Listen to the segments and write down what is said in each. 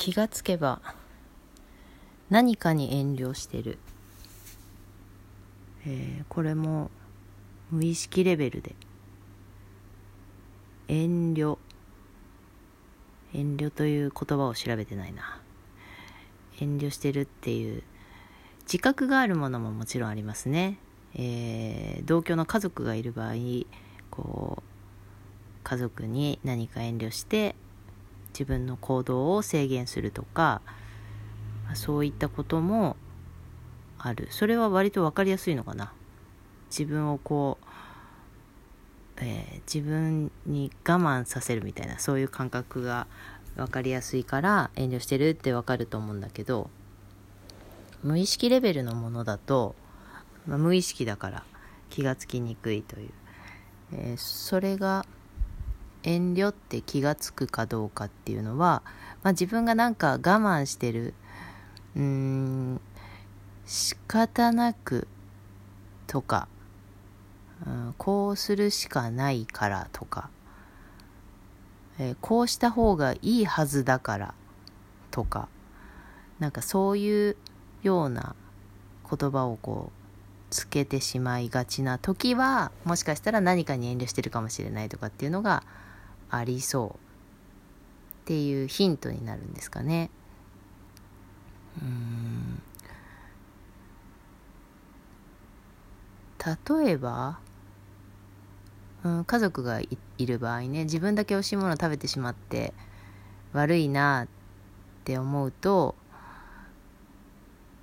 気がつけば何かに遠慮してる、えー、これも無意識レベルで。遠慮。遠慮という言葉を調べてないな。遠慮してるっていう自覚があるものももちろんありますね、えー、同居の家族がいる場合こう家族に何か遠慮して自分の行動を制限するとかそういったこともある。それは割と分かりやすいのかな。自分をこう、えー、自分に我慢させるみたいなそういう感覚が分かりやすいから遠慮してるって分かると思うんだけど無意識レベルのものだと、まあ、無意識だから気がつきにくいという、えー、それが遠慮って気がつくかどうかっていうのは、まあ、自分がなんか我慢してるうーん仕方なくとか、うん、こうするしかないからとか、えー、こうした方がいいはずだからとかなんかそういうような言葉をこうつけてしまいがちな時はもしかしたら何かに遠慮してるかもしれないとかっていうのがありそうっていうヒントになるんですかね。うん例えば、うん、家族がいる場合ね自分だけ美味しいものを食べてしまって悪いなって思うと、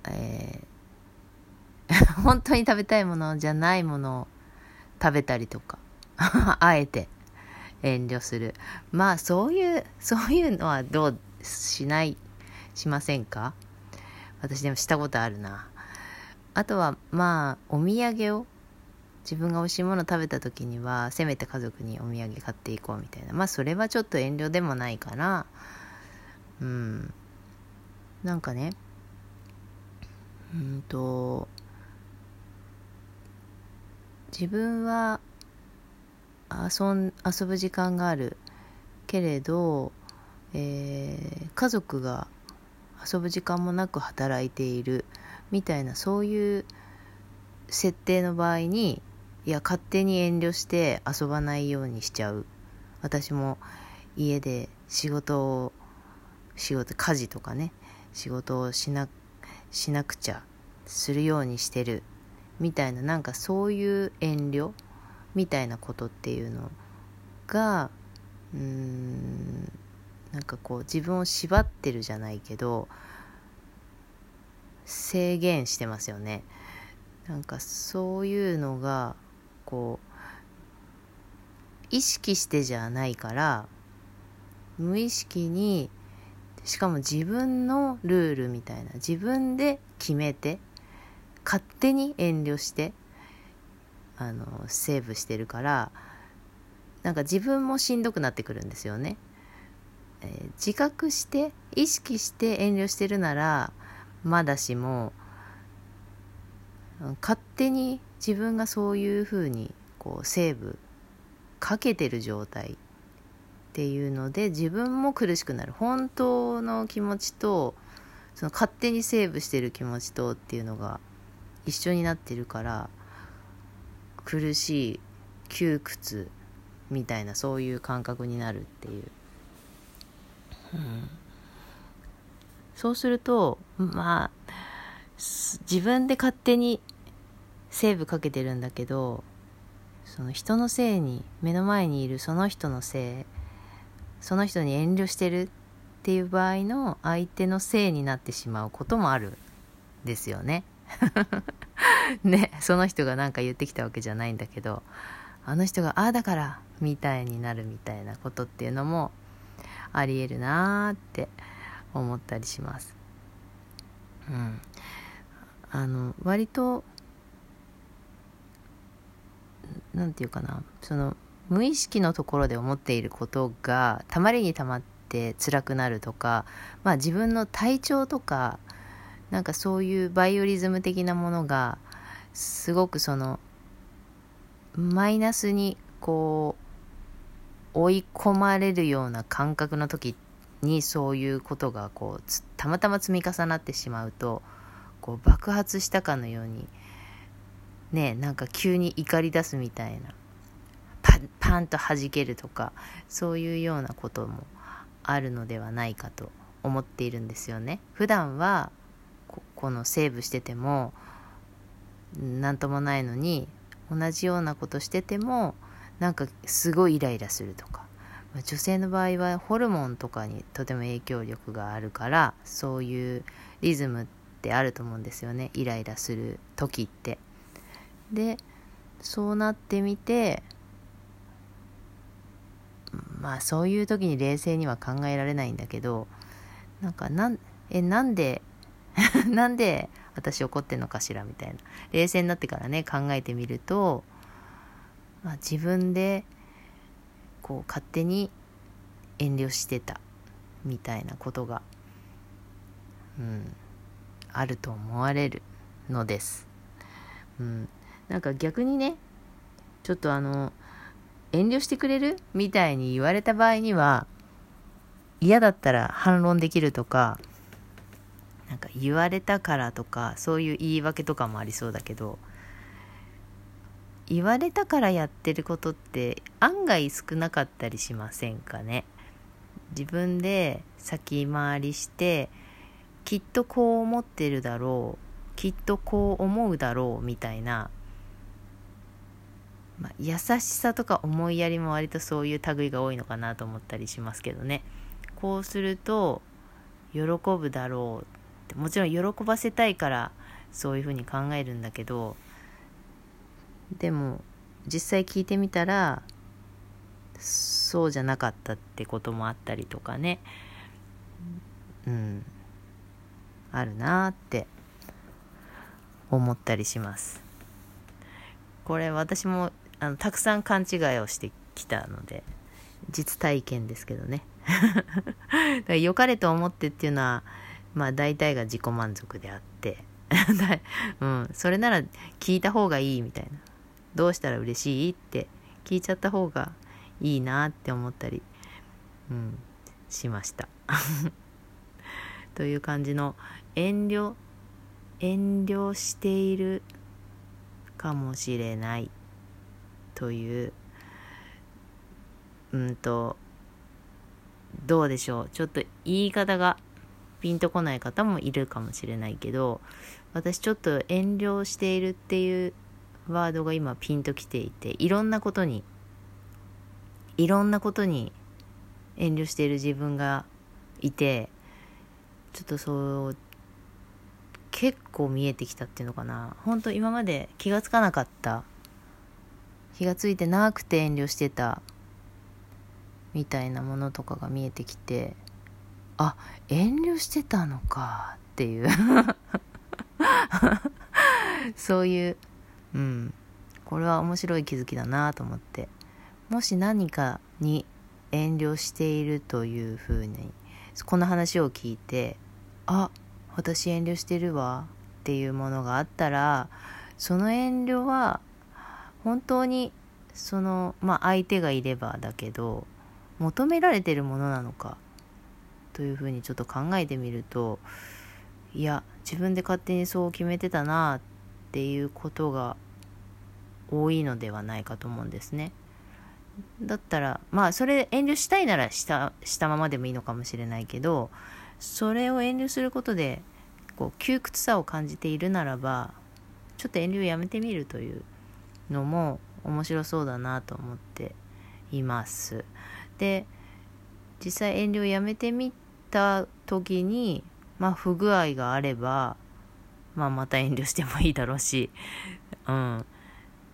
えー、本当に食べたいものじゃないものを食べたりとか あえて遠慮する。まあそういうそういうのはどうしないしませんか？私でもしたことあるな。あとはまあお土産を自分が美味しいもの食べた時にはせめて家族にお土産買っていこうみたいな。まあそれはちょっと遠慮でもないからうん。なんかねうんと自分は遊遊ぶ時間があるけれど、えー、家族が遊ぶ時間もなく働いているみたいなそういう設定の場合にいや勝手に遠慮して遊ばないようにしちゃう。私も家で仕事を仕事家事とかね仕事をしなしなくちゃするようにしてるみたいななんかそういう遠慮みたいなことっていうのがうーんなんかこう自分を縛ってるじゃないけど制限してますよね。なんかそういうのがこう意識してじゃないから無意識にしかも自分のルールみたいな自分で決めて勝手に遠慮してあのセーブしてるからなんか自分もしんどくなってくるんですよね。えー、自覚して意識して遠慮してるならまだしも勝手に自分がそういうふうにこうセーブかけてる状態っていうので自分も苦しくなる本当の気持ちとその勝手にセーブしてる気持ちとっていうのが一緒になってるから苦しい窮屈みたいなそういう感覚になるっていう、うん、そうするとまあ自分で勝手にセーブかけてるんだけどその人のせいに目の前にいるその人のせいその人に遠慮してるっていう場合の相手のせいになってしまうこともあるんですよね。ね、その人が何か言ってきたわけじゃないんだけど、あの人がああだからみたいになるみたいなことっていうのもありえるなーって思ったりします。うん。あの、割と、何て言うかな、その、無意識のところで思っていることがたまりにたまって辛くなるとか、まあ自分の体調とかなんかそういうバイオリズム的なものがすごくそのマイナスにこう追い込まれるような感覚の時にそういうことがこうたまたま積み重なってしまうとこう爆発したかのようにねなんか急に怒り出すみたいなパンパンと弾けるとかそういうようなこともあるのではないかと思っているんですよね。普段はこのセーブしてても何ともないのに同じようなことしててもなんかすごいイライラするとか。女性の場合はホルモンとかにとても影響力があるからそういうリズムってあると思うんですよね。イライラする時って。でそうなってみてまあそういう時に冷静には考えられないんだけどなんかなんえなんで なんで私怒ってんのかしらみたいな。冷静になってからね考えてみると、まあ、自分でこう勝手に遠慮してたみたいなことが、うん、あると思われるのです。うん、なんか逆にねちょっとあの遠慮してくれる？みたいに言われた場合には嫌だったら反論できるとかなんか言われたからとかそういう言い訳とかもありそうだけど言われたからやってることって案外少なかったりしませんかね？自分で先回りしてきっとこう思ってるだろうきっとこう思うだろうみたいな、まあ、優しさとか思いやりも割とそういう類が多いのかなと思ったりしますけどね。こうすると喜ぶだろうってもちろん喜ばせたいからそういうふうに考えるんだけどでも実際聞いてみたらそうじゃなかったってこともあったりとかね。うん。あるなって思ったりします。これ私もあのたくさん勘違いをしてきたので実体験ですけどね。だから良かれと思ってっていうのはまあ大体が自己満足であって うん、それなら聞いた方がいいみたいな。どうしたら嬉しいって聞いちゃった方がいいなって思ったり、うん、しました。という感じの遠慮遠慮しているかもしれないといううんとどうでしょう。ちょっと言い方がピンとこない方もいるかもしれないけど私ちょっと遠慮しているっていうワードが今ピンときていていろんなことにいろんなことに遠慮している自分がいてちょっとそう結構見えてきたっていうのかな。本当今まで気がつかなかった気がついてなくて遠慮してたみたいなものとかが見えてきてあ遠慮してたのかっていう。そういううん。これは面白い気づきだなと思って。もし何かに遠慮しているというふうにこの話を聞いてあ私遠慮してるわっていうものがあったらその遠慮は本当にそのまあ相手がいればだけど求められてるものなのかというふうにちょっと考えてみるといや自分で勝手にそう決めてたなっていうことが多いのではないかと思うんですね。だったらまあそれ遠慮したいならしたしたままでもいいのかもしれないけどそれを遠慮することでこう窮屈さを感じているならばちょっと遠慮やめてみるというのも面白そうだなと思っています。で実際遠慮やめてみた時に、まあ、不具合があれば、まあ、また遠慮してもいいだろうし、うん。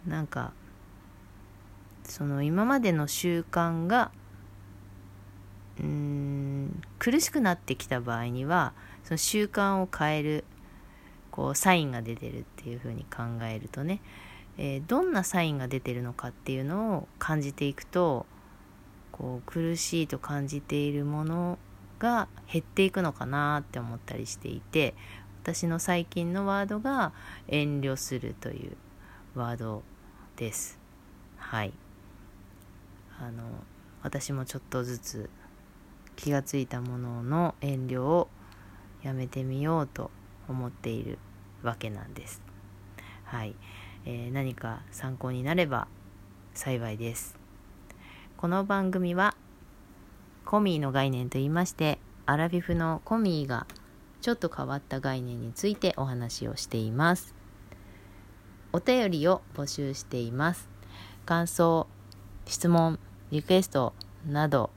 なんか、その今までの習慣が、うん、苦しくなってきた場合には、その習慣を変える、こう、サインが出てるっていうふうに考えるとね、えー、どんなサインが出てるのかっていうのを感じていくと、こう苦しいと感じているものが減っていくのかなって思ったりしていて私の最近のワードが遠慮するというワードですはいあの私もちょっとずつ気がついたものの遠慮をやめてみようと思っているわけなんです。はい、えー、何か参考になれば幸いです。この番組はコミーの概念といいましてアラフィフのコミーがちょっと変わった概念についてお話をしています。お便りを募集しています。感想、質問、リクエストなど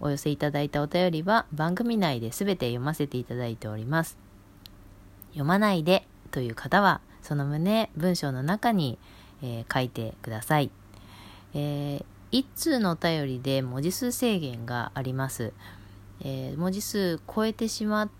お寄せいただいたお便りは番組内で全て読ませていただいております。読まないでという方はその旨文章の中に、えー、書いてください。えー、一通のお便りで文字数制限があります。えー、文字数超えてしまっ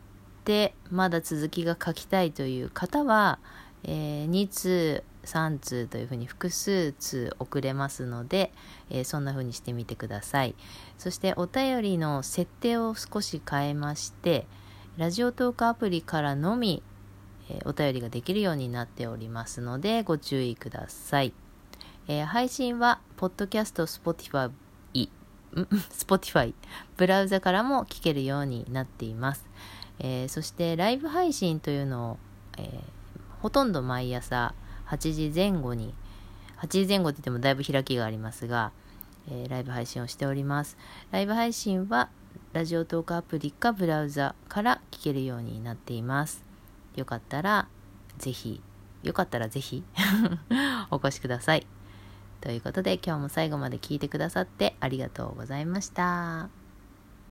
てまだ続きが書きたいという方は、えー、2通3通というふうに複数通送れますので、えー、そんなふうにしてみてくださいそしてお便りの設定を少し変えましてラジオトークアプリからのみ、お便りができるようになっておりますのでご注意ください、えー、配信はポッドキャスト Spotify Spotify ブラウザからも聞けるようになっています、えー、そしてライブ配信というのを、えー、ほとんど毎朝8時前後に8時前後って言ってもだいぶ開きがありますが、え、ライブ配信をしております。ライブ配信は Radiotalk アプリかブラウザから聞けるようになっています。よかったらぜひよかったらぜひ お越しください。ということで今日も最後まで聞いてくださってありがとうございました。